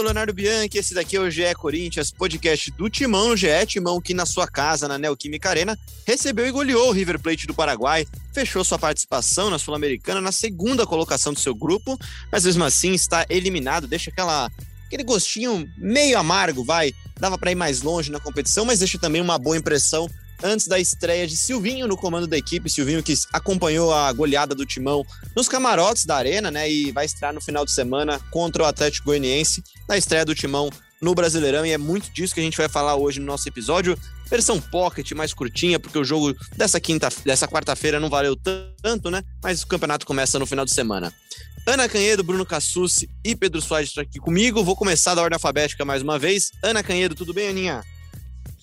Sou Leonardo Bianchi, esse daqui é o GE Corinthians, podcast do Timão GE, Timão que na sua casa, na Neoquímica Arena, recebeu e goleou o River Plate do Paraguai, fechou sua participação na Sul-Americana na segunda colocação do seu grupo, mas mesmo assim está eliminado, deixa aquela aquele gostinho meio amargo, vai, dava para ir mais longe na competição, mas deixa também uma boa impressão antes da estreia de Silvinho no comando da equipe. Silvinho que acompanhou a goleada do Timão nos camarotes da Arena, né? E vai estrear no final de semana contra o Atlético Goianiense na estreia do Timão no Brasileirão. E é muito disso que a gente vai falar hoje no nosso episódio. Versão pocket mais curtinha, porque o jogo dessa quinta, dessa quarta-feira não valeu tanto, né? Mas o campeonato começa no final de semana. Ana Canhedo, Bruno Cassucci e Pedro Soares estão aqui comigo. Vou começar da ordem alfabética mais uma vez. Ana Canhedo, tudo bem, Aninha?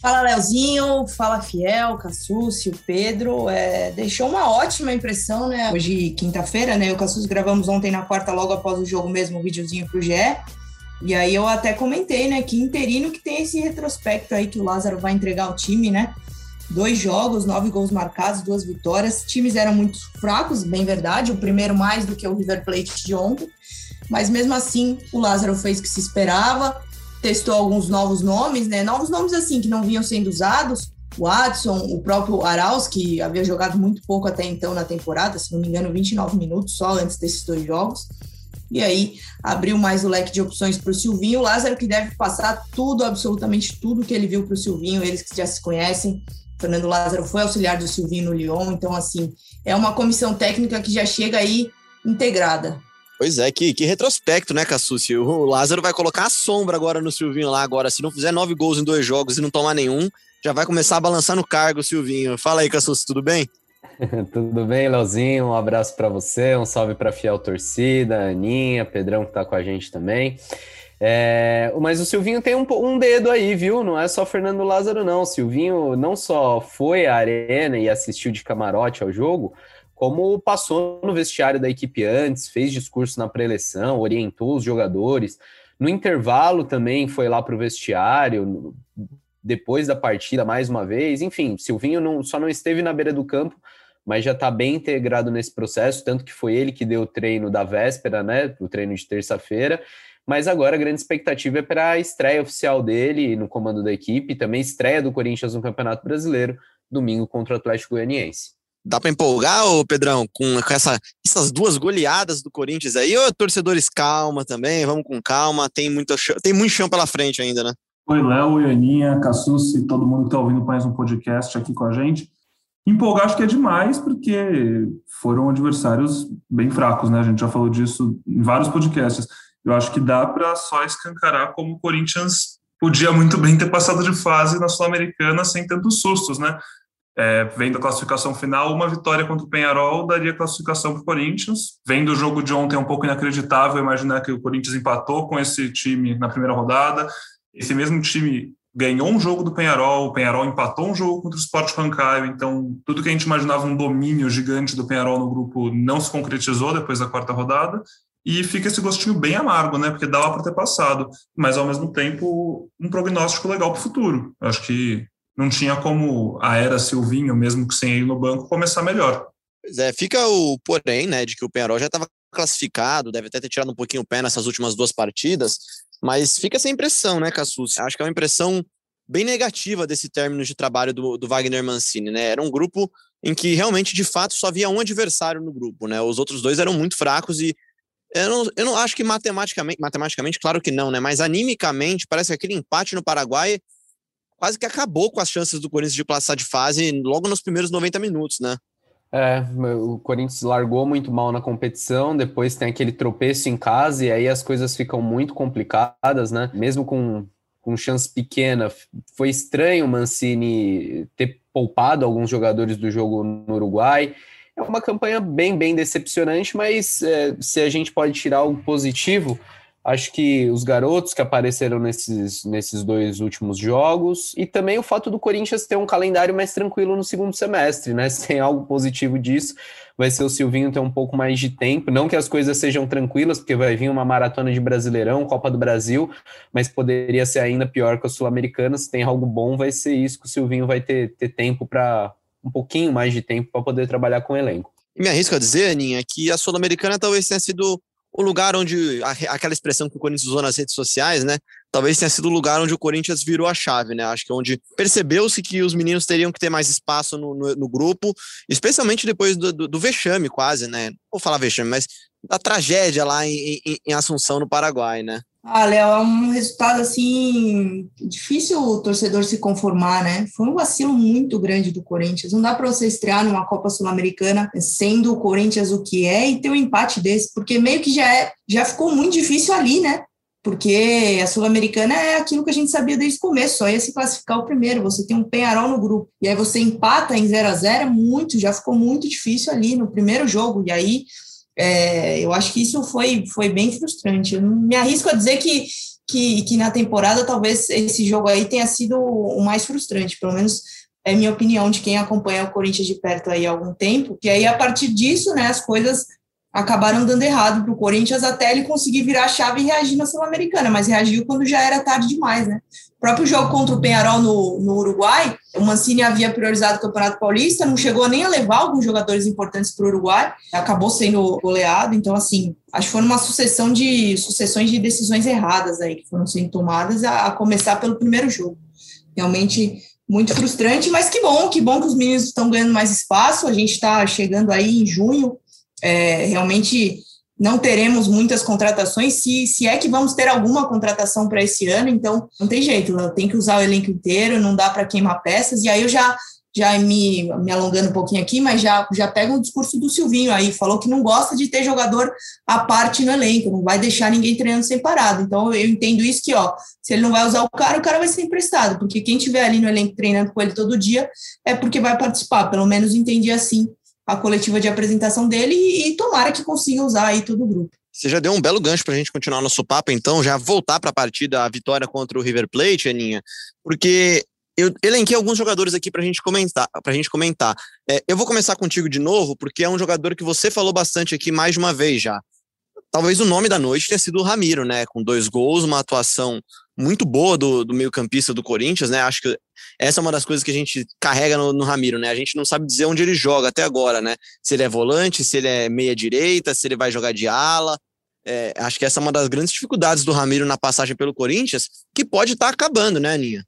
Fala, Leozinho. Fala, Fiel, Cassucci, o Pedro. É, deixou uma ótima impressão, né? Hoje, quinta-feira, né? Eu e o Cassucci gravamos ontem na quarta, logo após o jogo mesmo, um videozinho pro GE. E aí eu até comentei, né? Que interino que tem esse retrospecto aí que o Lázaro vai entregar ao time, né? Dois jogos, nove gols marcados, duas vitórias. Times eram muito fracos, bem verdade. O primeiro mais do que o River Plate de ontem. Mas mesmo assim, o Lázaro fez o que se esperava testou alguns novos nomes, né? Novos nomes assim que não vinham sendo usados. O Watson, o próprio Arauz, que havia jogado muito pouco até então na temporada, se não me engano, 29 minutos só antes desses dois jogos. E aí abriu mais o leque de opções para o Silvinho. O Lázaro que deve passar tudo, absolutamente tudo que ele viu para o Silvinho, eles que já se conhecem. Fernando Lázaro foi auxiliar do Silvinho no Lyon, então assim, é uma comissão técnica que já chega aí integrada. Pois é, que, que retrospecto, né, Cassucci? O Lázaro vai colocar a sombra agora no Silvinho lá. Agora, se não fizer nove gols em dois jogos e não tomar nenhum, já vai começar a balançar no cargo Silvinho. Fala aí, Cassucci, tudo bem? tudo bem, Leozinho? Um abraço para você, um salve para fiel torcida, Aninha, Pedrão que tá com a gente também. É, mas o Silvinho tem um, um, dedo aí, viu? Não é só Fernando Lázaro, não. O Silvinho não só foi à arena e assistiu de camarote ao jogo, como passou no vestiário da equipe antes, fez discurso na pré-eleição, orientou os jogadores. No intervalo também foi lá para o vestiário, depois da partida, mais uma vez. Enfim, Silvinho não, só não esteve na beira do campo, mas já está bem integrado nesse processo, tanto que foi ele que deu o treino da véspera, né? O treino de terça-feira. Mas agora a grande expectativa é para a estreia oficial dele no comando da equipe, também estreia do Corinthians no Campeonato Brasileiro, domingo contra o Atlético Goianiense. Dá para empolgar, ô Pedrão, com, com essa, essas duas goleadas do Corinthians aí? Ô, torcedores, calma também, vamos com calma, tem muito, tem muito chão pela frente ainda, né? Oi, Léo, Ianinha, Cassucci, todo mundo que está ouvindo mais um podcast aqui com a gente. Empolgar acho que é demais, porque foram adversários bem fracos, né? A gente já falou disso em vários podcasts. Eu acho que dá para só escancarar como o Corinthians podia muito bem ter passado de fase na Sul-Americana sem tantos sustos, né? É, vendo a classificação final, uma vitória contra o Penharol daria classificação para o Corinthians. Vendo o jogo de ontem, é um pouco inacreditável imaginar que o Corinthians empatou com esse time na primeira rodada. Esse mesmo time ganhou um jogo do Penharol, o Penharol empatou um jogo contra o Sport Pancaio, então tudo que a gente imaginava um domínio gigante do Penharol no grupo não se concretizou depois da quarta rodada. E fica esse gostinho bem amargo, né? Porque dava para ter passado, mas ao mesmo tempo um prognóstico legal para o futuro. Acho que não tinha como a era Silvinho, mesmo que sem ele no banco, começar melhor. Pois é, fica o porém, né, de que o Penharol já estava classificado, deve até ter tirado um pouquinho o pé nessas últimas duas partidas, mas fica essa impressão, né, Cassus? Acho que é uma impressão bem negativa desse término de trabalho do, do Wagner Mancini, né? Era um grupo em que realmente, de fato, só havia um adversário no grupo, né? Os outros dois eram muito fracos e eu não, eu não acho que matematicamente, matematicamente, claro que não, né? Mas animicamente, parece que aquele empate no Paraguai quase que acabou com as chances do Corinthians de passar de fase logo nos primeiros 90 minutos, né? É, o Corinthians largou muito mal na competição, depois tem aquele tropeço em casa e aí as coisas ficam muito complicadas, né? Mesmo com, com chance pequena, foi estranho o Mancini ter poupado alguns jogadores do jogo no Uruguai. é uma campanha bem, bem decepcionante, mas é, se a gente pode tirar algo positivo, acho que os garotos que apareceram nesses, nesses dois últimos jogos e também o fato do Corinthians ter um calendário mais tranquilo no segundo semestre, né? Se tem algo positivo disso, vai ser o Silvinho ter um pouco mais de tempo. Não que as coisas sejam tranquilas, porque vai vir uma maratona de Brasileirão, Copa do Brasil, mas poderia ser ainda pior que a Sul-Americana. Se tem algo bom, vai ser isso que o Silvinho vai ter, ter tempo para um pouquinho mais de tempo para poder trabalhar com o elenco. Me arrisco a dizer, Aninha, que a Sul-Americana talvez tenha sido o lugar onde aquela expressão que o Corinthians usou nas redes sociais, né? Talvez tenha sido o lugar onde o Corinthians virou a chave, né? Acho que é onde percebeu-se que os meninos teriam que ter mais espaço no, no, no grupo, especialmente depois do, do, do, vexame, quase, né? Vou falar vexame, mas da tragédia lá em, em, em Assunção, no Paraguai, né? Ah, Léo, é um resultado assim difícil o torcedor se conformar, né? Foi um vacilo muito grande do Corinthians. Não dá para você estrear numa Copa Sul-Americana sendo o Corinthians o que é e ter um empate desse, porque meio que já é, já ficou muito difícil ali, né? Porque a Sul-Americana é aquilo que a gente sabia desde o começo, só ia se classificar o primeiro, você tem um Penharol no grupo, e aí você empata em 0 a 0 é muito, já ficou muito difícil ali no primeiro jogo, e aí é, eu acho que isso foi, foi bem frustrante. Eu me arrisco a dizer que, que, que na temporada talvez esse jogo aí tenha sido o mais frustrante, pelo menos é minha opinião de quem acompanha o Corinthians de perto aí há algum tempo, que aí a partir disso, né, as coisas acabaram dando errado para o Corinthians até ele conseguir virar a chave e reagir na Sul-Americana, mas reagiu quando já era tarde demais, né? O próprio jogo contra o Penharol no, no Uruguai, o Mancini havia priorizado o Campeonato Paulista, não chegou nem a levar alguns jogadores importantes para o Uruguai, acabou sendo goleado, então assim, acho que foi uma sucessão de sucessões de decisões erradas aí que foram sendo tomadas, a, a começar pelo primeiro jogo. Realmente muito frustrante, mas que bom, que bom que os meninos estão ganhando mais espaço, a gente está chegando aí em junho, é, realmente não teremos muitas contratações, se, se é que vamos ter alguma contratação para esse ano, então não tem jeito, tem que usar o elenco inteiro, não dá para queimar peças, e aí eu já já me, me alongando um pouquinho aqui, mas já, já pega o discurso do Silvinho aí, falou que não gosta de ter jogador à parte no elenco, não vai deixar ninguém treinando sem parado. Então eu entendo isso que, ó, se ele não vai usar o cara, o cara vai ser emprestado, porque quem tiver ali no elenco treinando com ele todo dia é porque vai participar, pelo menos entendi assim a coletiva de apresentação dele e, e tomara que consiga usar aí todo o grupo. Você já deu um belo gancho para a gente continuar nosso papo, então, já voltar para a partida, a vitória contra o River Plate, Aninha, porque eu elenquei alguns jogadores aqui para a gente comentar. Pra gente comentar. É, eu vou começar contigo de novo, porque é um jogador que você falou bastante aqui mais de uma vez já. Talvez o nome da noite tenha sido o Ramiro, né? Com dois gols, uma atuação muito boa do, do meio-campista do Corinthians, né? Acho que essa é uma das coisas que a gente carrega no, no, Ramiro, né? A gente não sabe dizer onde ele joga até agora, né? Se ele é volante, se ele é meia-direita, se ele vai jogar de ala. É, acho que essa é uma das grandes dificuldades do Ramiro na passagem pelo Corinthians, que pode estar tá acabando, né, Aninha?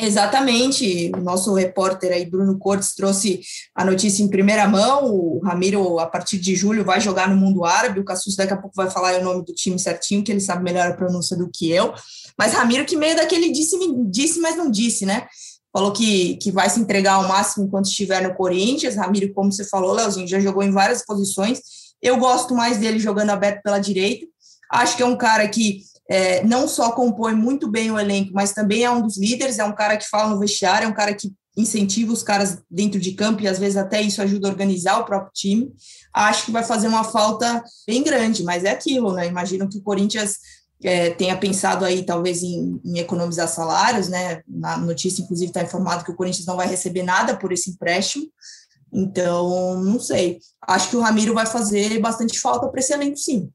Exatamente. O nosso repórter aí, Bruno Cortes, trouxe a notícia em primeira mão. O Ramiro, a partir de julho, vai jogar no mundo árabe. O Cassus daqui a pouco vai falar o nome do time certinho, que ele sabe melhor a pronúncia do que eu. Mas Ramiro, que meio daquele disse, disse, mas não disse, né? Falou que, que vai se entregar ao máximo enquanto estiver no Corinthians. Ramiro, como você falou, Leozinho, já jogou em várias posições. Eu gosto mais dele jogando aberto pela direita. Acho que é um cara que é, não só compõe muito bem o elenco, mas também é um dos líderes, é um cara que fala no vestiário, é um cara que incentiva os caras dentro de campo e às vezes até isso ajuda a organizar o próprio time. Acho que vai fazer uma falta bem grande, mas é aquilo, né? Imagino que o Corinthians é, tenha pensado aí talvez em, em, economizar salários, né? Na notícia, inclusive, está informado que o Corinthians não vai receber nada por esse empréstimo. Então, não sei. Acho que o Ramiro vai fazer bastante falta para esse elenco, sim.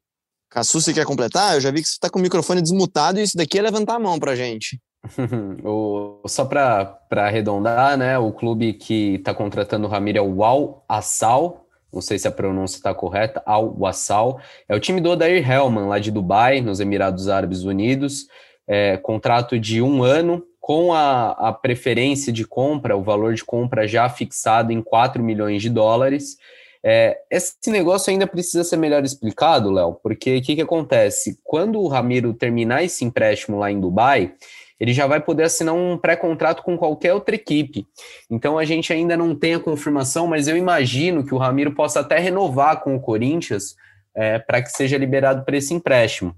Cassu, você quer completar? Eu já vi que você está com o microfone desmutado e isso daqui é levantar a mão para gente. o, só para arredondar, né? O clube que está contratando o Ramiro é o Al Assal. Não sei se a pronúncia está correta. Al Wassal. É o time do Odair Hellman, lá de Dubai, nos Emirados Árabes Unidos. É, contrato de um ano, com a, a preferência de compra, o valor de compra já fixado em 4 milhões de dólares. É, esse negócio ainda precisa ser melhor explicado, Léo, porque o que, que acontece? Quando o Ramiro terminar esse empréstimo lá em Dubai, ele já vai poder assinar um pré-contrato com qualquer outra equipe. Então a gente ainda não tem a confirmação, mas eu imagino que o Ramiro possa até renovar com o Corinthians é, para que seja liberado para esse empréstimo.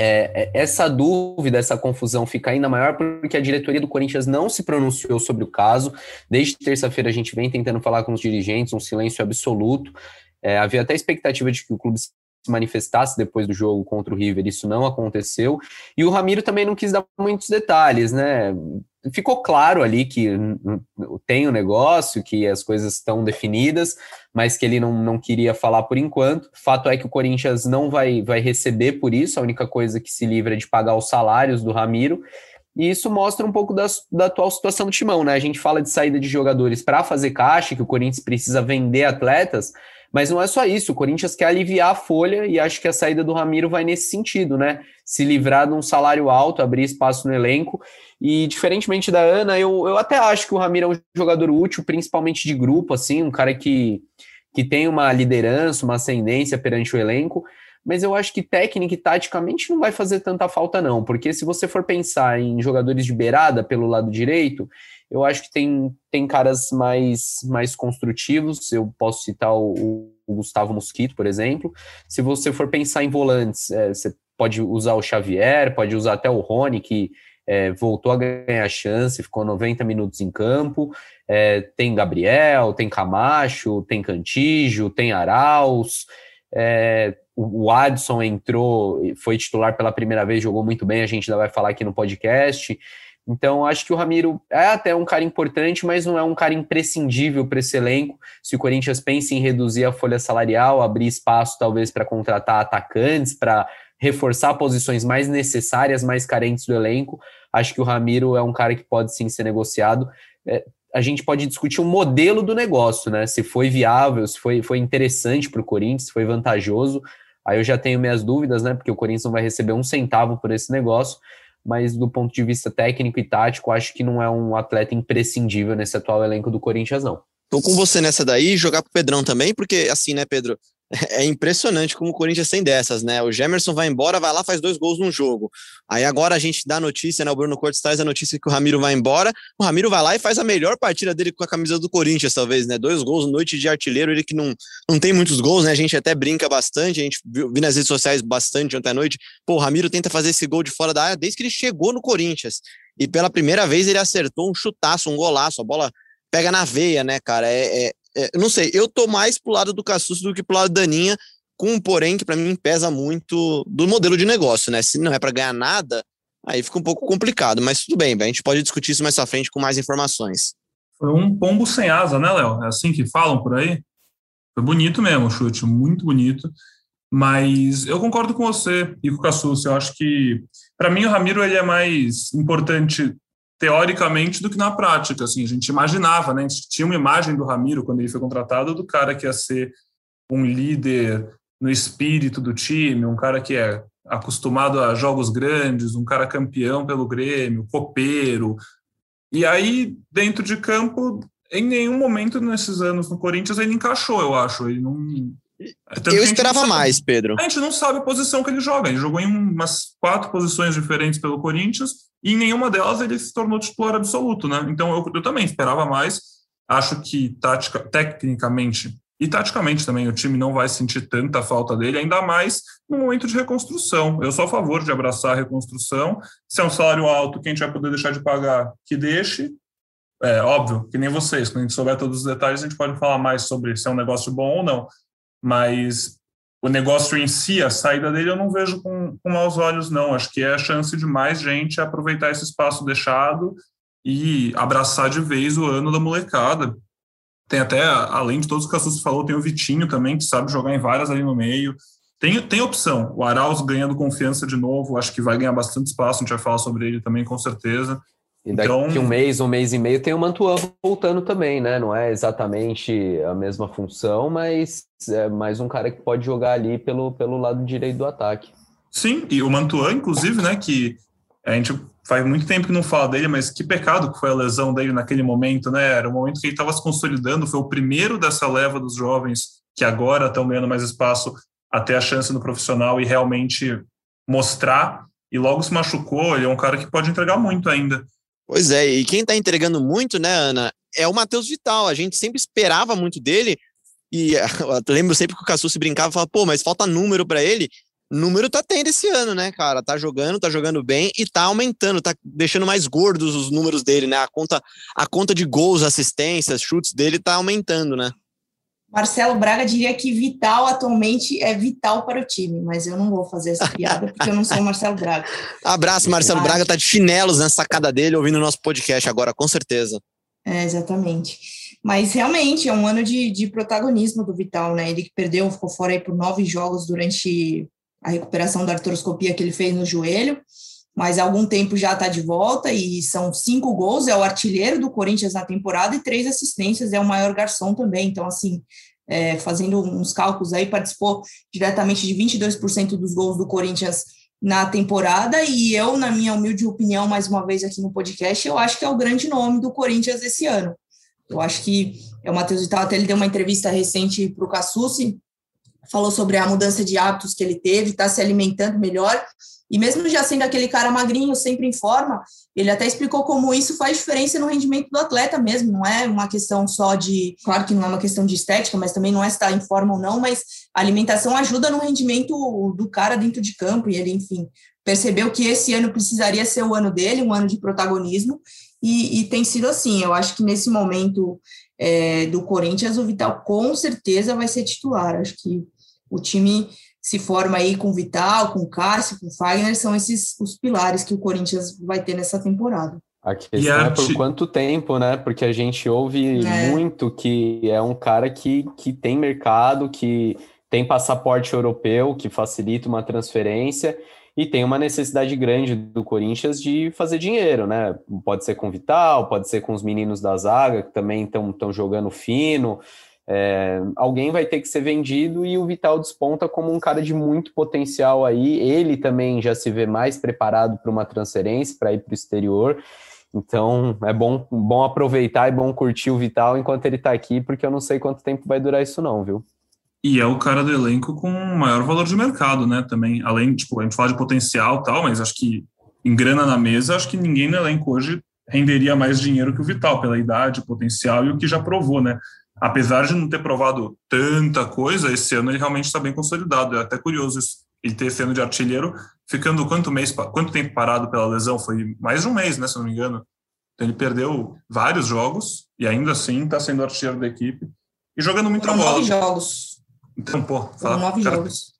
É, é, essa dúvida, essa confusão fica ainda maior porque a diretoria do Corinthians não se pronunciou sobre o caso. Desde terça-feira a gente vem tentando falar com os dirigentes, um silêncio absoluto. É, havia até expectativa de que o clube se manifestasse depois do jogo contra o River, isso não aconteceu. E o Ramiro também não quis dar muitos detalhes, né? Ficou claro ali que tem o um negócio, que as coisas estão definidas, mas que ele não, não queria falar por enquanto. Fato é que o Corinthians não vai, vai receber por isso, a única coisa que se livra é de pagar os salários do Ramiro. E isso mostra um pouco da, da atual situação do timão, né? A gente fala de saída de jogadores para fazer caixa, que o Corinthians precisa vender atletas, mas não é só isso, o Corinthians quer aliviar a folha e acho que a saída do Ramiro vai nesse sentido, né? Se livrar de um salário alto, abrir espaço no elenco. E diferentemente da Ana, eu, eu até acho que o Ramiro é um jogador útil, principalmente de grupo, assim, um cara que, que tem uma liderança, uma ascendência perante o elenco. Mas eu acho que técnica e taticamente não vai fazer tanta falta, não, porque se você for pensar em jogadores de beirada pelo lado direito, eu acho que tem, tem caras mais, mais construtivos. Eu posso citar o, o Gustavo Mosquito, por exemplo. Se você for pensar em volantes, é, você pode usar o Xavier, pode usar até o Rony, que é, voltou a ganhar chance, ficou 90 minutos em campo. É, tem Gabriel, tem Camacho, tem Cantijo, tem Arauz. É, o Adson entrou, foi titular pela primeira vez, jogou muito bem, a gente ainda vai falar aqui no podcast. Então, acho que o Ramiro é até um cara importante, mas não é um cara imprescindível para esse elenco. Se o Corinthians pensa em reduzir a folha salarial, abrir espaço talvez para contratar atacantes, para reforçar posições mais necessárias, mais carentes do elenco, acho que o Ramiro é um cara que pode sim ser negociado. É, a gente pode discutir o modelo do negócio, né? Se foi viável, se foi, foi interessante para o Corinthians, se foi vantajoso. Aí eu já tenho minhas dúvidas, né? Porque o Corinthians não vai receber um centavo por esse negócio mas do ponto de vista técnico e tático, acho que não é um atleta imprescindível nesse atual elenco do Corinthians, não. Tô com você nessa daí, jogar pro Pedrão também, porque assim, né, Pedro? É impressionante como o Corinthians tem dessas, né? O Gemerson vai embora, vai lá, faz dois gols num jogo. Aí agora a gente dá a notícia, né? O Bruno Cortes traz a notícia que o Ramiro vai embora. O Ramiro vai lá e faz a melhor partida dele com a camisa do Corinthians, talvez, né? Dois gols, noite de artilheiro. Ele que não, não tem muitos gols, né? A gente até brinca bastante, a gente viu, viu nas redes sociais bastante ontem à noite. Pô, o Ramiro tenta fazer esse gol de fora da área desde que ele chegou no Corinthians. E pela primeira vez ele acertou um chutaço, um golaço. A bola pega na veia, né, cara? É, é, é, não sei, eu tô mais pro lado do Cassus do que pro lado da Daninha, com um porém que para mim pesa muito do modelo de negócio, né? Se não é para ganhar nada, aí fica um pouco complicado, mas tudo bem, a gente pode discutir isso mais à frente com mais informações. Foi um pombo sem asa, né, Léo? É assim que falam por aí? Foi bonito mesmo o chute, muito bonito. Mas eu concordo com você e com o Cassus. Eu acho que, para mim, o Ramiro ele é mais importante teoricamente do que na prática. Assim, a gente imaginava, né? A gente tinha uma imagem do Ramiro quando ele foi contratado do cara que ia ser um líder no espírito do time, um cara que é acostumado a jogos grandes, um cara campeão pelo Grêmio, copeiro. E aí, dentro de campo, em nenhum momento nesses anos no Corinthians ele encaixou, eu acho. Ele não. Tanto eu esperava mais, Pedro. A gente não sabe a posição que ele joga. Ele jogou em umas quatro posições diferentes pelo Corinthians e em nenhuma delas ele se tornou titular absoluto, né? Então eu, eu também esperava mais. Acho que tática, tecnicamente e taticamente também o time não vai sentir tanta falta dele, ainda mais no momento de reconstrução. Eu sou a favor de abraçar a reconstrução. Se é um salário alto que a gente vai poder deixar de pagar, que deixe. É óbvio, que nem vocês, quando a gente souber todos os detalhes, a gente pode falar mais sobre se é um negócio bom ou não. Mas o negócio em si, a saída dele, eu não vejo com, com maus olhos, não. Acho que é a chance de mais gente aproveitar esse espaço deixado e abraçar de vez o ano da molecada. Tem até, além de todos os que a falou, tem o Vitinho também, que sabe jogar em várias ali no meio. Tem, tem opção. O Arauz ganhando confiança de novo, acho que vai ganhar bastante espaço, a gente vai falar sobre ele também, com certeza. E daqui então, um mês, um mês e meio, tem o Mantuan voltando também, né? Não é exatamente a mesma função, mas é mais um cara que pode jogar ali pelo, pelo lado direito do ataque. Sim, e o Mantuan, inclusive, né, que a gente faz muito tempo que não fala dele, mas que pecado que foi a lesão dele naquele momento, né? Era o momento que ele estava se consolidando, foi o primeiro dessa leva dos jovens que agora estão ganhando mais espaço até a chance no profissional e realmente mostrar. E logo se machucou, ele é um cara que pode entregar muito ainda. Pois é, e quem está entregando muito, né, Ana, é o Matheus Vital. A gente sempre esperava muito dele, e lembro sempre que o Cassu se brincava e falava, pô, mas falta número para ele. número tá tendo esse ano, né, cara? Tá jogando, tá jogando bem e tá aumentando, tá deixando mais gordos os números dele, né? A conta, a conta de gols, assistências, chutes dele tá aumentando, né? Marcelo Braga diria que vital atualmente é vital para o time, mas eu não vou fazer essa piada porque eu não sou o Marcelo Braga. Abraço, Marcelo Braga tá de chinelos na sacada dele ouvindo o nosso podcast agora, com certeza. É, exatamente. Mas realmente é um ano de, de protagonismo do Vital, né? Ele que perdeu, ficou fora aí por nove jogos durante a recuperação da artroscopia que ele fez no joelho, mas há algum tempo já está de volta e são cinco gols, é o artilheiro do Corinthians na temporada e três assistências, é o maior garçom também. Então, assim, é, fazendo uns cálculos aí, participou diretamente de 22% dos gols do Corinthians na temporada e eu, na minha humilde opinião, mais uma vez aqui no podcast, eu acho que é o grande nome do Corinthians esse ano. Eu acho que é o Matheus Vital, até ele deu uma entrevista recente para o Cassucci, falou sobre a mudança de hábitos que ele teve, está se alimentando melhor. E mesmo já sendo aquele cara magrinho, sempre em forma, ele até explicou como isso faz diferença no rendimento do atleta mesmo. Não é uma questão só de. Claro que não é uma questão de estética, mas também não é estar em forma ou não, mas a alimentação ajuda no rendimento do cara dentro de campo. E ele, enfim, percebeu que esse ano precisaria ser o ano dele, um ano de protagonismo. E, e tem sido assim. Eu acho que nesse momento é, do Corinthians, o Vital com certeza vai ser titular. Acho que o time se forma aí com Vital, com Cássio, com Fagner, são esses os pilares que o Corinthians vai ter nessa temporada. A questão a é por quanto tempo, né? Porque a gente ouve é. muito que é um cara que, que tem mercado, que tem passaporte europeu, que facilita uma transferência e tem uma necessidade grande do Corinthians de fazer dinheiro, né? Pode ser com Vital, pode ser com os meninos da zaga, que também estão jogando fino. É, alguém vai ter que ser vendido e o Vital desponta como um cara de muito potencial aí. Ele também já se vê mais preparado para uma transferência, para ir para o exterior. Então é bom, bom aproveitar e bom curtir o Vital enquanto ele está aqui, porque eu não sei quanto tempo vai durar isso, não, viu? E é o cara do elenco com maior valor de mercado, né? Também, além, tipo, a gente fala de potencial tal, mas acho que em grana na mesa, acho que ninguém no elenco hoje renderia mais dinheiro que o Vital, pela idade, potencial e o que já provou, né? Apesar de não ter provado tanta coisa, esse ano ele realmente está bem consolidado. É até curioso isso, ele ter esse ano de artilheiro, ficando quanto mês, quanto tempo parado pela lesão? Foi mais de um mês, né, se não me engano. Então ele perdeu vários jogos e ainda assim está sendo artilheiro da equipe e jogando muito bola. nove jogos. Então, pô, fala, nove cara, jogos.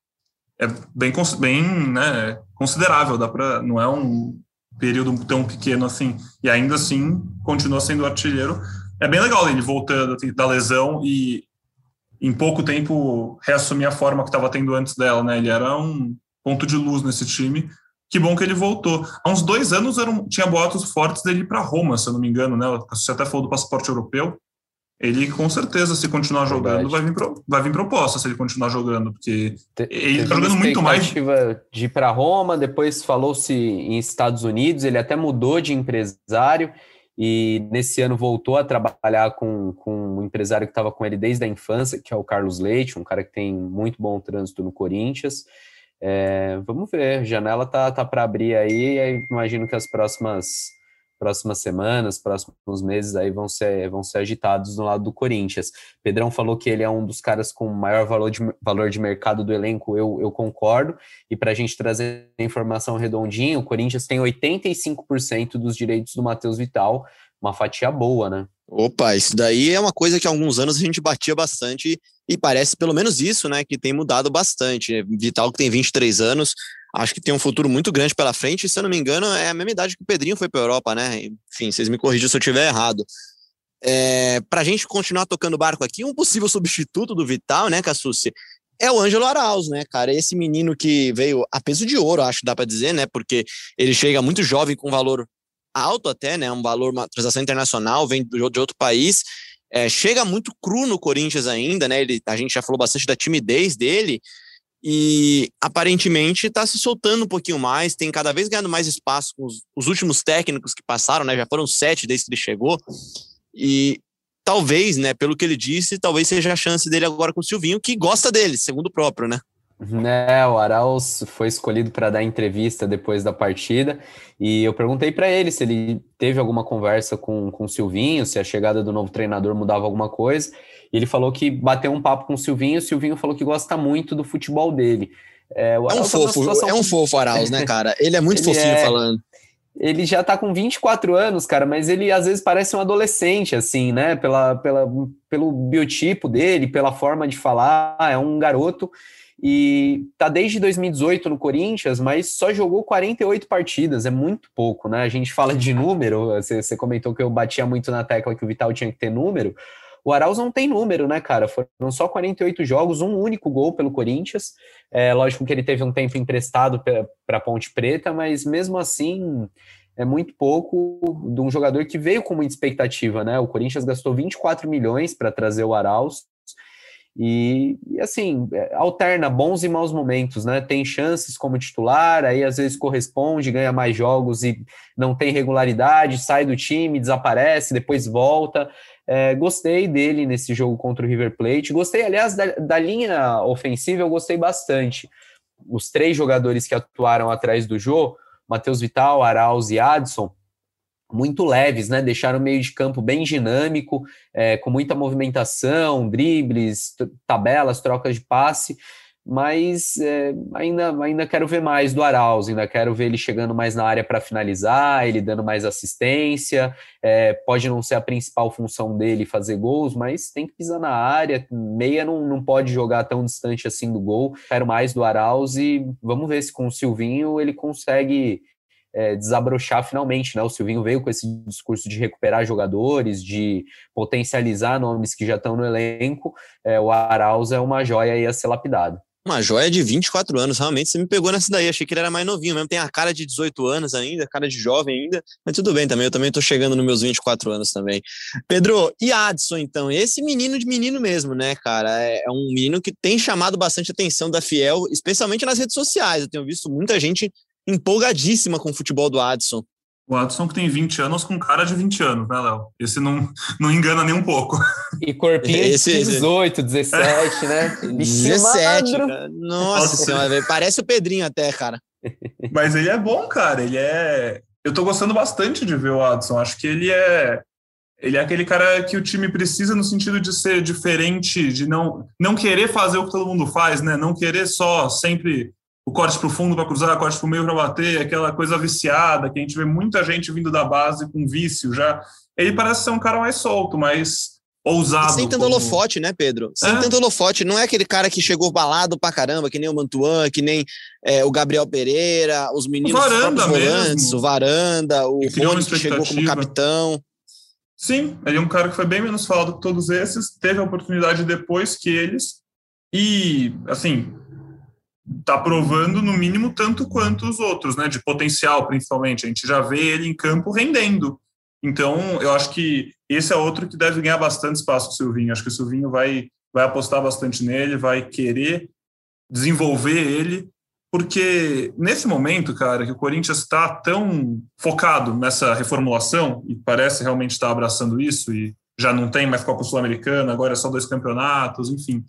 É bem, bem né, considerável, dá para não é um período tão pequeno assim. E ainda assim continua sendo artilheiro é bem legal ele voltando assim, da lesão e em pouco tempo reassumir a forma que estava tendo antes dela, né? Ele era um ponto de luz nesse time. Que bom que ele voltou. Há uns dois anos eram, tinha boatos fortes dele para Roma, se eu não me engano, né? Você até falou do passaporte europeu. Ele com certeza, se continuar jogando, vai vir, pro, vai vir proposta se ele continuar jogando, porque Te, ele está jogando muito mais. De ir para Roma, depois falou-se em Estados Unidos, ele até mudou de empresário e nesse ano voltou a trabalhar com, com um empresário que estava com ele desde a infância, que é o Carlos Leite, um cara que tem muito bom trânsito no Corinthians. É, vamos ver, janela tá, tá para abrir aí, imagino que as próximas próximas semanas, próximos meses aí vão ser, vão ser agitados no lado do Corinthians. Pedrão falou que ele é um dos caras com maior valor de, valor de mercado do elenco, eu, eu concordo. E para a gente trazer informação redondinha, o Corinthians tem 85% dos direitos do Matheus Vital, uma fatia boa, né? Opa, isso daí é uma coisa que há alguns anos a gente batia bastante e parece pelo menos isso, né, que tem mudado bastante. Vital que tem 23 anos, acho que tem um futuro muito grande pela frente. Se eu não me engano, é a mesma idade que o Pedrinho foi para a Europa, né? Enfim, vocês me corrigem se eu estiver errado. É, para a gente continuar tocando barco aqui, um possível substituto do Vital, né, Cassucci, é o Ângelo Arauz, né, cara? Esse menino que veio a peso de ouro, acho que dá para dizer, né? Porque ele chega muito jovem com valor alto até, né? Um valor, uma transação internacional, vem de outro país. É, chega muito cru no Corinthians ainda, né? Ele, a gente já falou bastante da timidez dele, e aparentemente está se soltando um pouquinho mais, tem cada vez ganhando mais espaço com os, os, últimos técnicos que passaram, né? Já foram sete desde que ele chegou. E talvez, né, pelo que ele disse, talvez seja a chance dele agora com o Silvinho, que gosta dele, segundo o próprio, né? Né, o Arauz foi escolhido para dar entrevista depois da partida e eu perguntei para ele se ele teve alguma conversa com, com o Silvinho, se a chegada do novo treinador mudava alguma coisa. Ele falou que bateu um papo com o Silvinho, o Silvinho falou que gosta muito do futebol dele. É, é um tá fofo, é um fofo Arauz, né, cara? Ele é muito ele fofinho é... falando ele já tá com 24 anos, cara, mas ele às vezes parece um adolescente, assim, né? Pela, pela, pelo biotipo dele, pela forma de falar, é um garoto e tá desde 2018 no Corinthians, mas só jogou 48 partidas, é muito pouco, né? A gente fala de número, você, você comentou que eu batia muito na tecla que o Vital tinha que ter número. O Arauz não tem número, né, cara? Foram só 48 jogos, um único gol pelo Corinthians. É lógico que ele teve um tempo emprestado para Ponte Preta, mas mesmo assim é muito pouco de um jogador que veio com muita expectativa, né? O Corinthians gastou 24 milhões para trazer o Arauz e, e, assim, é, alterna bons e maus momentos, né? Tem chances como titular, aí às vezes corresponde, ganha mais jogos e não tem regularidade, sai do time, desaparece, depois volta. É, gostei dele nesse jogo contra o River Plate. Gostei, aliás, da, da linha ofensiva, eu gostei bastante. Os três jogadores que atuaram atrás do Jô, Matheus Vital, Arauz e Adson, muito leves, né? Deixaram o meio de campo bem dinâmico, é, com muita movimentação, dribles, tabelas, trocas de passe, mas é, ainda, ainda quero ver mais do Arauz, ainda quero ver ele chegando mais na área para finalizar, ele dando mais assistência. É, pode não ser a principal função dele fazer gols, mas tem que pisar na área. Meia não, não pode jogar tão distante assim do gol. Quero mais do Arauz e vamos ver se com o Silvinho ele consegue é, desabrochar finalmente, né? O Silvinho veio com esse discurso de recuperar jogadores, de potencializar nomes que já estão no elenco. É, o Arauz é uma joia aí a ser lapidado. Uma joia de 24 anos, realmente. Você me pegou nessa daí. Achei que ele era mais novinho mesmo. Tem a cara de 18 anos ainda, cara de jovem ainda. Mas tudo bem também. Eu também tô chegando nos meus 24 anos também. Pedro, e Adson, então? Esse menino de menino mesmo, né, cara? É, é um menino que tem chamado bastante atenção da Fiel, especialmente nas redes sociais. Eu tenho visto muita gente empolgadíssima com o futebol do Adson. O Adson que tem 20 anos com cara de 20 anos, né, Léo? Esse não, não engana nem um pouco. E corpinho esse, de 18, 17, né? 17, cara. Nossa, Nossa senhora, parece o Pedrinho até, cara. Mas ele é bom, cara. Ele é. Eu tô gostando bastante de ver o Adson. Acho que ele é. Ele é aquele cara que o time precisa no sentido de ser diferente, de não, não querer fazer o que todo mundo faz, né? Não querer só sempre o corte para o fundo para cruzar, corte para o meio para bater, aquela coisa viciada, que a gente vê muita gente vindo da base com vício já. Ele parece ser um cara mais solto, mais ousado. sem tanto como... holofote, né, Pedro? Sem é. tanto holofote. Não é aquele cara que chegou balado pra caramba, que nem o Mantuan, que nem é, o Gabriel Pereira, os meninos o Varanda volantes, o Varanda, o Rony que chegou como capitão. Sim, ele é um cara que foi bem menos falado que todos esses, teve a oportunidade depois que eles, e, assim, está provando no mínimo tanto quanto os outros, né? De potencial, principalmente. A gente já vê ele em campo rendendo. Então, eu acho que esse é outro que deve ganhar bastante espaço o Silvinho. Acho que o Silvinho vai, vai apostar bastante nele, vai querer desenvolver ele, porque nesse momento, cara, que o Corinthians está tão focado nessa reformulação e parece realmente estar abraçando isso e já não tem mais Copa Sul-Americana, agora é só dois campeonatos, enfim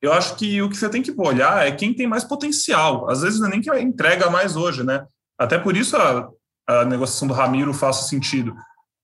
eu acho que o que você tem que olhar é quem tem mais potencial. Às vezes não é nem que entrega mais hoje, né? Até por isso a, a negociação do Ramiro faça sentido.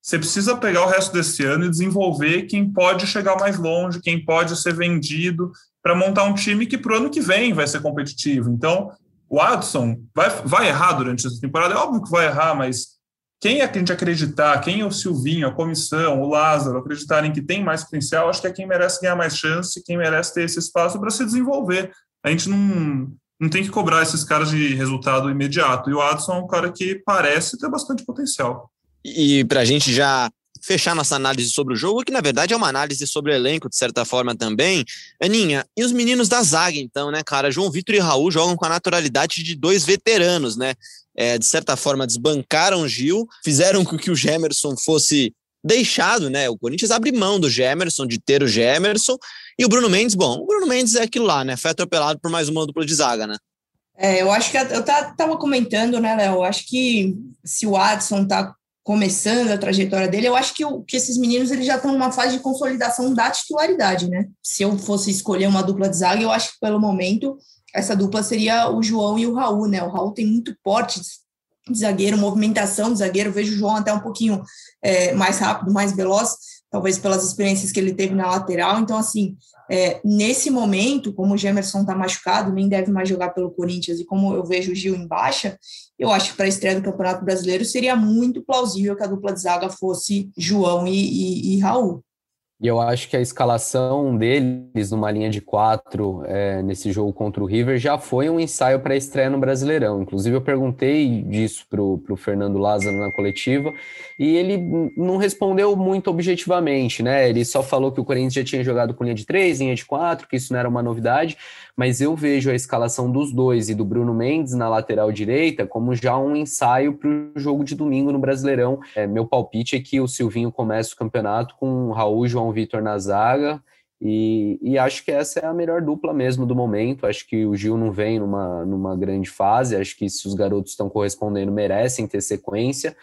Você precisa pegar o resto desse ano e desenvolver quem pode chegar mais longe, quem pode ser vendido, para montar um time que para o ano que vem vai ser competitivo. Então, o Adson vai, vai errar durante essa temporada, é óbvio que vai errar, mas quem a gente acreditar, quem é o Silvinho, a comissão, o Lázaro, acreditarem que tem mais potencial, acho que é quem merece ganhar mais chance, quem merece ter esse espaço para se desenvolver. A gente não, não tem que cobrar esses caras de resultado imediato. E o Adson é um cara que parece ter bastante potencial. E para a gente já fechar nossa análise sobre o jogo, que na verdade é uma análise sobre o elenco, de certa forma também. Aninha, e os meninos da zaga, então, né, cara? João Vitor e Raul jogam com a naturalidade de dois veteranos, né? É, de certa forma, desbancaram Gil, fizeram com que o Gemerson fosse deixado, né? O Corinthians abre mão do Gemerson, de ter o Gemerson, e o Bruno Mendes, bom, o Bruno Mendes é aquilo lá, né? Foi atropelado por mais uma dupla de zaga, né? É, eu acho que eu tava comentando, né, Léo? Acho que se o Adson tá começando a trajetória dele, eu acho que, que esses meninos eles já estão numa fase de consolidação da titularidade, né? Se eu fosse escolher uma dupla de zaga, eu acho que pelo momento essa dupla seria o João e o Raul, né? O Raul tem muito porte de zagueiro, movimentação de zagueiro. vejo o João até um pouquinho é, mais rápido, mais veloz. talvez pelas experiências que ele teve na lateral. Então, assim, é, nesse momento, como o Gemerson está machucado, nem deve mais jogar pelo Corinthians, e como eu vejo o Gil em baixa, eu acho que para a estreia do Campeonato Brasileiro seria muito plausível que a dupla de zaga fosse João e, e, e Raul. E eu acho que a escalação deles numa linha de quatro é, nesse jogo contra o River já foi um ensaio para a estreia no Brasileirão. Inclusive, eu perguntei disso para o Fernando Lázaro na coletiva e ele não respondeu muito objetivamente, né? Ele só falou que o Corinthians já tinha jogado com linha de três, linha de quatro, que isso não era uma novidade, mas eu vejo a escalação dos dois e do Bruno Mendes na lateral direita como já um ensaio para o jogo de domingo no Brasileirão. É, meu palpite é que o Silvinho comece o campeonato com Raul, João Vitor na zaga. E, e, acho que essa é a melhor dupla mesmo do momento. Acho que o Gil não vem numa, numa grande fase. Acho que se os garotos estão correspondendo, merecem ter sequência.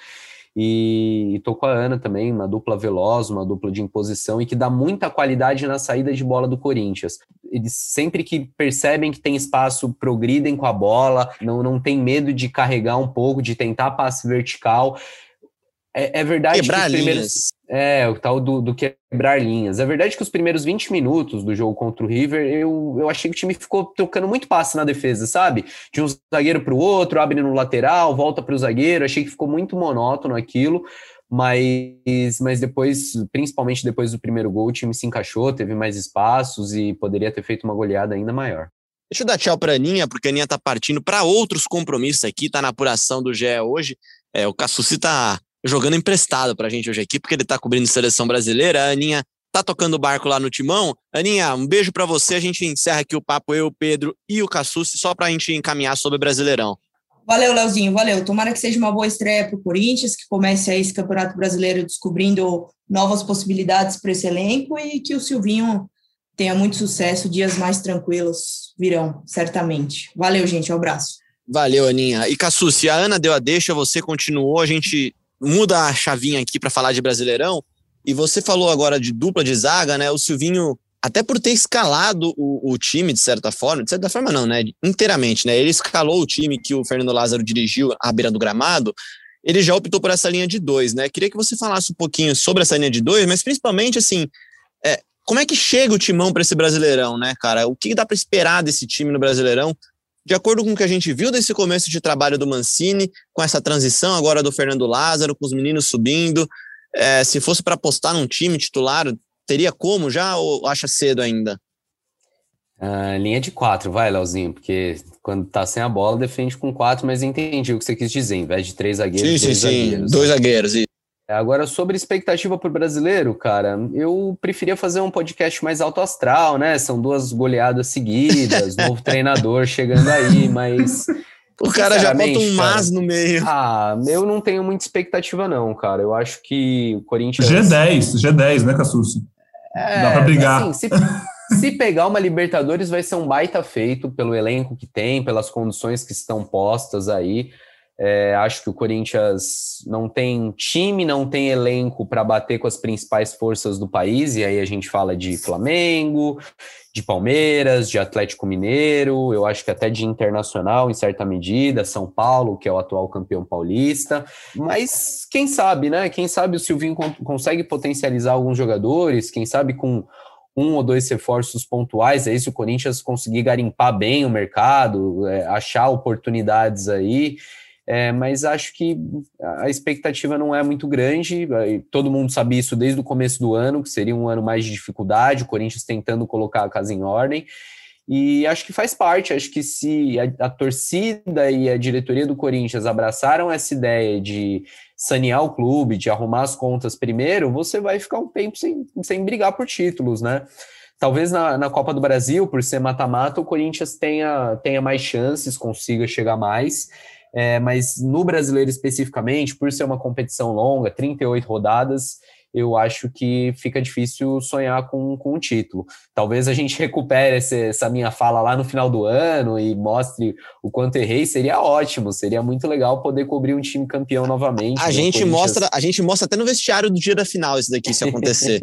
E, e tô com a Ana também, uma dupla veloz, uma dupla de imposição e que dá muita qualidade na saída de bola do Corinthians. Eles sempre que percebem que tem espaço, progridem com a bola, não, não tem medo de carregar um pouco, de tentar passe vertical. É, é verdade Quebrar que os primeiros, é, o tal do, do, quebrar linhas. É verdade que os primeiros 20 minutos do jogo contra o River, eu, eu achei que o time ficou trocando muito passe na defesa, sabe? De um zagueiro para o outro, abre no lateral, volta para o zagueiro. Achei que ficou muito monótono aquilo, mas, mas depois, principalmente depois do primeiro gol, o time se encaixou, teve mais espaços e poderia ter feito uma goleada ainda maior. Deixa eu dar tchau para a Aninha, porque a Aninha tá partindo para outros compromissos aqui, tá na apuração do GE hoje. É, o Cassucci tá jogando emprestado pra gente hoje aqui, porque ele tá cobrindo seleção brasileira. A Aninha tá tocando o barco lá no timão. Aninha, um beijo para você. A gente encerra aqui o papo, eu, o Pedro e o Cassucci, só pra gente encaminhar sobre o Brasileirão. Valeu, Leozinho, valeu. Tomara que seja uma boa estreia para o Corinthians, que comece aí esse Campeonato Brasileiro descobrindo novas possibilidades para esse elenco e que o Silvinho tenha muito sucesso, dias mais tranquilos virão, certamente. Valeu, gente, um abraço. Valeu, Aninha. E Cassu, se a Ana deu a deixa, você continuou, a gente muda a chavinha aqui para falar de Brasileirão. E você falou agora de dupla de zaga, né? O Silvinho, até por ter escalado o, o, time, de certa forma, de certa forma não, né? Inteiramente, né? Ele escalou o time que o Fernando Lázaro dirigiu à beira do gramado. Ele já optou por essa linha de dois, né? Queria que você falasse um pouquinho sobre essa linha de dois, mas principalmente assim, é, como é que chega o timão para esse Brasileirão, né, cara? O que dá para esperar desse time no Brasileirão? De acordo com o que a gente viu desse começo de trabalho do Mancini, com essa transição agora do Fernando Lázaro, com os meninos subindo, é, se fosse para apostar num time titular, teria como já ou acha cedo ainda? Uh, linha de quatro, vai, Leozinho, porque quando tá sem a bola, defende com quatro, mas entendi o que você quis dizer, em vez de três zagueiros, sim, dois sim, zagueiros. Sim, dois zagueiros, Agora, sobre expectativa para o brasileiro, cara, eu preferia fazer um podcast mais alto astral, né? São duas goleadas seguidas, novo treinador chegando aí, mas. O cara já bota um mas no meio. Ah, eu não tenho muita expectativa, não, cara. Eu acho que o Corinthians. G10, G10, né, Cassus? É, Dá para brigar. Assim, se, se pegar uma Libertadores, vai ser um baita feito pelo elenco que tem, pelas condições que estão postas aí. É, acho que o Corinthians não tem time, não tem elenco para bater com as principais forças do país, e aí a gente fala de Flamengo, de Palmeiras, de Atlético Mineiro, eu acho que até de Internacional em certa medida, São Paulo, que é o atual campeão paulista. Mas quem sabe, né? Quem sabe o Silvinho consegue potencializar alguns jogadores, quem sabe com um ou dois reforços pontuais, aí se o Corinthians conseguir garimpar bem o mercado, é, achar oportunidades aí. É, mas acho que a expectativa não é muito grande. Todo mundo sabia isso desde o começo do ano, que seria um ano mais de dificuldade, o Corinthians tentando colocar a casa em ordem. E acho que faz parte. Acho que se a, a torcida e a diretoria do Corinthians abraçaram essa ideia de sanear o clube, de arrumar as contas primeiro, você vai ficar um tempo sem, sem brigar por títulos, né? Talvez na, na Copa do Brasil, por ser mata-mata, o Corinthians tenha, tenha mais chances, consiga chegar mais. É, mas no brasileiro especificamente, por ser uma competição longa, 38 rodadas, eu acho que fica difícil sonhar com, com um título. Talvez a gente recupere esse, essa minha fala lá no final do ano e mostre o quanto errei, seria ótimo, seria muito legal poder cobrir um time campeão novamente. A, gente, mostra, a gente mostra até no vestiário do dia da final isso daqui, se acontecer.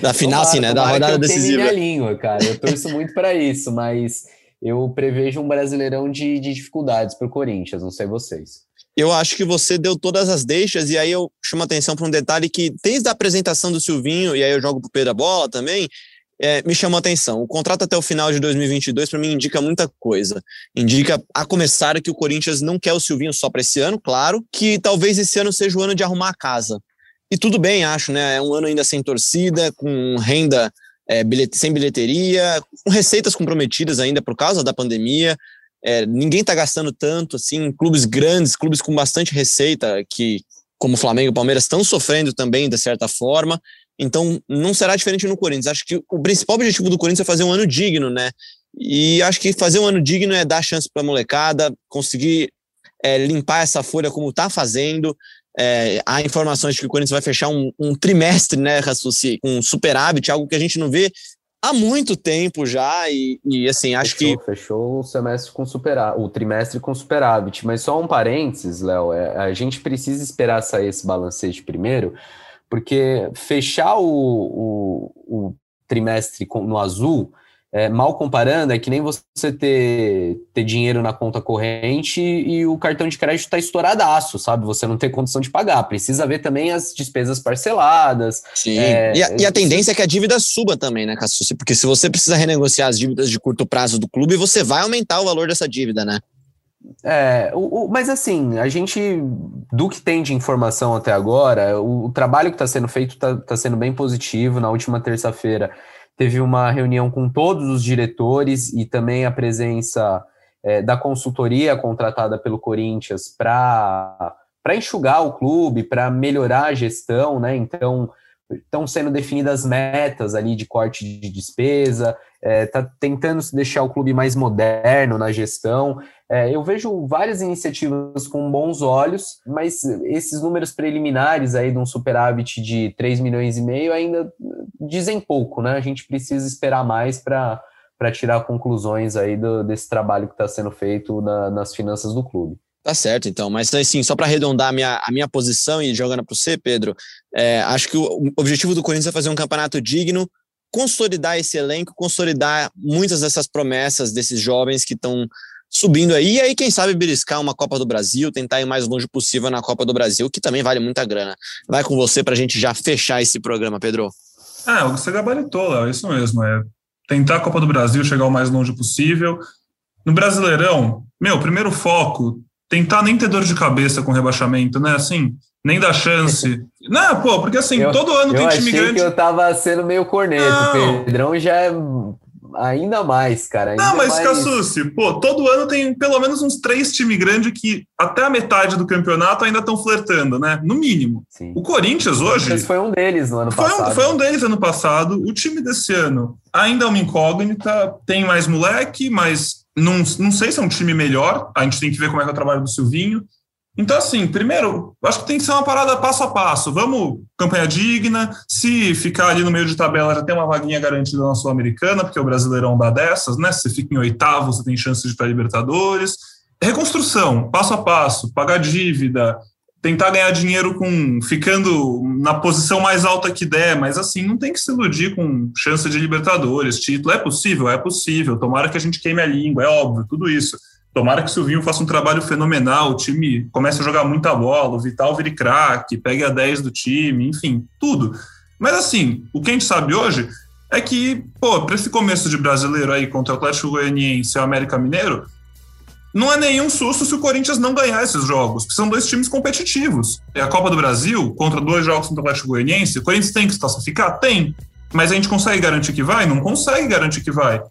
da final, sim, né? Da rodada decisiva. Minha língua, cara. Eu torço muito para isso, mas eu prevejo um brasileirão de, de dificuldades para o Corinthians, não sei vocês. eu acho que você deu todas as deixas, e aí eu chamo a atenção para um detalhe que, desde a apresentação do Silvinho, e aí eu jogo para o Pedro a bola também, é, me chamou a atenção. O contrato até o final de 2022, para mim, indica muita coisa. Indica, a começar, que o Corinthians não quer o Silvinho só para esse ano, claro, que talvez esse ano seja o ano de arrumar a casa. E tudo bem, acho, né? É um ano ainda sem torcida, com renda é, bilhete, sem bilheteria, com receitas comprometidas ainda por causa da pandemia. É, ninguém está gastando tanto, assim, clubes grandes, clubes com bastante receita, que como Flamengo e Palmeiras estão sofrendo também, de certa forma. Então, não será diferente no Corinthians. Acho que o principal objetivo do Corinthians é fazer um ano digno, né? E acho que fazer um ano digno é dar chance para a molecada, conseguir é, limpar essa folha como está fazendo. É, há informações de que o Corinthians vai fechar um, um trimestre, né, com um superávit, algo que a gente não vê há muito tempo já e, e assim, acho fechou, que... Fechou o semestre com superávit, o trimestre com superávit, mas só um parênteses, Léo, é, a gente precisa esperar sair esse balancete primeiro, porque fechar o, o, o trimestre no azul é, mal comparando, é que nem você ter, ter dinheiro na conta corrente e o cartão de crédito está estouradaço, sabe? Você não tem condição de pagar. Precisa ver também as despesas parceladas. Sim. É, e, a, e, a, tendência é que a dívida suba também, né, Cassucci? Porque se você precisa renegociar as dívidas de curto prazo do clube, você vai aumentar o valor dessa dívida, né? É, o, o, mas assim, a gente, do que tem de informação até agora, o, o trabalho que está sendo feito está tá sendo bem positivo. Na última terça-feira, teve uma reunião com todos os diretores e também a presença é, da consultoria contratada pelo Corinthians para enxugar o clube, para melhorar a gestão, né? Então, estão sendo definidas metas ali de corte de despesa, está é, tá tentando deixar o clube mais moderno na gestão. É, eu vejo várias iniciativas com bons olhos, mas esses números preliminares aí de um superávit de 3 milhões e meio ainda dizem pouco, né? A gente precisa esperar mais para tirar conclusões aí do, desse trabalho que está sendo feito na, nas finanças do clube. Tá certo, então. Mas assim, só para arredondar a minha, a minha posição e jogando para você, Pedro, é, acho que o objetivo do Corinthians é fazer um campeonato digno, consolidar esse elenco, consolidar muitas dessas promessas desses jovens que estão subindo aí. E aí, quem sabe, beliscar uma Copa do Brasil, tentar ir mais longe possível na Copa do Brasil, que também vale muita grana. Vai com você para a gente já fechar esse programa, Pedro. Ah, você gabaritou, Léo, é isso mesmo. É tentar a Copa do Brasil, chegar o mais longe possível. No Brasileirão, meu, primeiro foco, tentar nem ter dor de cabeça com rebaixamento, né? Assim, nem dar chance. Não, pô, porque assim, eu, todo ano tem time grande. Eu tava sendo meio corneto, o Pedrão já é ainda mais, cara. Ainda não, mas mais... Cassucci, pô, todo ano tem pelo menos uns três times grandes que até a metade do campeonato ainda estão flertando, né? No mínimo. Sim. O Corinthians hoje. O Corinthians foi um deles no ano foi passado. Um, foi um deles ano passado. O time desse ano ainda é uma incógnita, tem mais moleque, mas não, não sei se é um time melhor. A gente tem que ver como é que é o trabalho do Silvinho. Então, assim, primeiro, acho que tem que ser uma parada passo a passo. Vamos, campanha digna. Se ficar ali no meio de tabela, já tem uma vaguinha garantida na Sul-Americana, porque o Brasileirão dá dessas, né? Se você fica em oitavo, você tem chance de ir para Libertadores. Reconstrução, passo a passo, pagar dívida, tentar ganhar dinheiro com ficando na posição mais alta que der, mas assim, não tem que se iludir com chance de Libertadores, título. É possível? É possível. Tomara que a gente queime a língua, é óbvio, tudo isso. Tomara que o Silvinho faça um trabalho fenomenal, o time comece a jogar muita bola, o Vital vire craque, pegue a 10 do time, enfim, tudo. Mas assim, o que a gente sabe hoje é que, pô, para esse começo de brasileiro aí contra o Atlético Goianiense e o América Mineiro, não é nenhum susto se o Corinthians não ganhar esses jogos, porque são dois times competitivos. É a Copa do Brasil, contra dois jogos contra o Atlético Goianiense, o Corinthians tem que se classificar? Tem. Mas a gente consegue garantir que vai? Não consegue garantir que vai.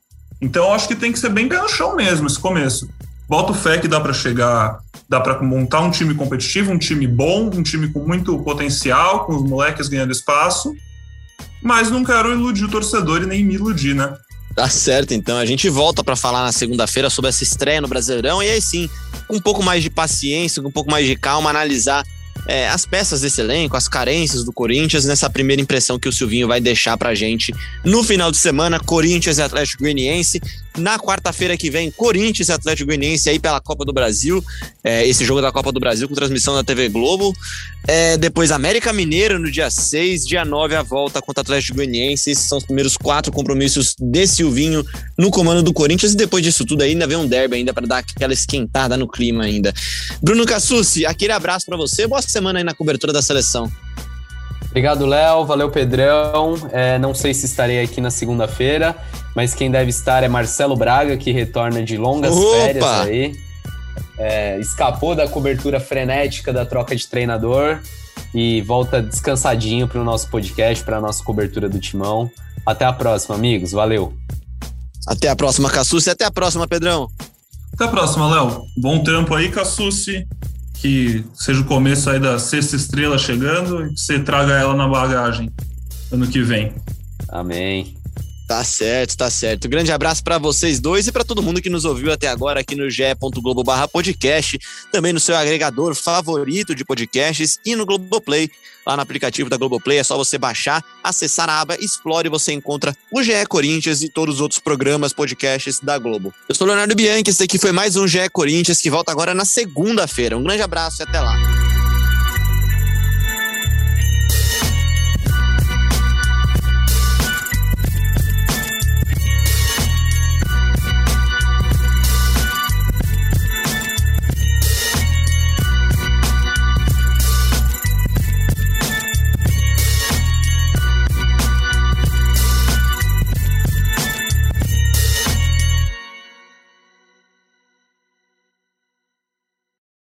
Então, acho que tem que ser bem pé no chão mesmo esse começo boto fé que dá para chegar, dá para montar um time competitivo, um time bom, um time com muito potencial, com os moleques ganhando espaço, mas não quero iludir o torcedor e nem me iludir, né? Tá certo, então a gente volta para falar na segunda-feira sobre essa estreia no Brasileirão e aí sim, com um pouco mais de paciência, com um pouco mais de calma, analisar é, as peças desse elenco, as carências do Corinthians, nessa primeira impressão que o Silvinho vai deixar pra gente no final de semana, Corinthians e Atlético Goianiense. Na quarta-feira que vem, Corinthians e Atlético Goianiense aí pela Copa do Brasil. É, esse jogo da Copa do Brasil com transmissão da TV Globo. É, depois América Mineiro no dia 6, dia 9 a volta contra Atlético Goianiense. Esses são os primeiros quatro compromissos de Silvinho no comando do Corinthians. E depois disso tudo ainda vem um derby ainda para dar aquela esquentada no clima ainda. Bruno Cassucci, aquele abraço para você. Boa semana aí na cobertura da seleção. Obrigado, Léo. Valeu, Pedrão. É, não sei se estarei aqui na segunda-feira, mas quem deve estar é Marcelo Braga, que retorna de longas Opa! férias aí. É, escapou da cobertura frenética da troca de treinador e volta descansadinho para o nosso podcast, para a nossa cobertura do Timão. Até a próxima, amigos. Valeu. Até a próxima, Cassucci. Até a próxima, Pedrão. Até a próxima, Léo. Bom trampo aí, Cassucci que seja o começo aí da sexta estrela chegando e que você traga ela na bagagem ano que vem. Amém. Tá certo, tá certo. Grande abraço para vocês dois e para todo mundo que nos ouviu até agora aqui no ge.globo/podcast, também no seu agregador favorito de podcasts e no Globoplay. Lá no aplicativo da Globoplay é só você baixar, acessar a aba Explore e você encontra o GE Corinthians e todos os outros programas, podcasts da Globo. Eu sou Leonardo Bianchi, esse aqui foi mais um GE Corinthians que volta agora na segunda-feira. Um grande abraço e até lá.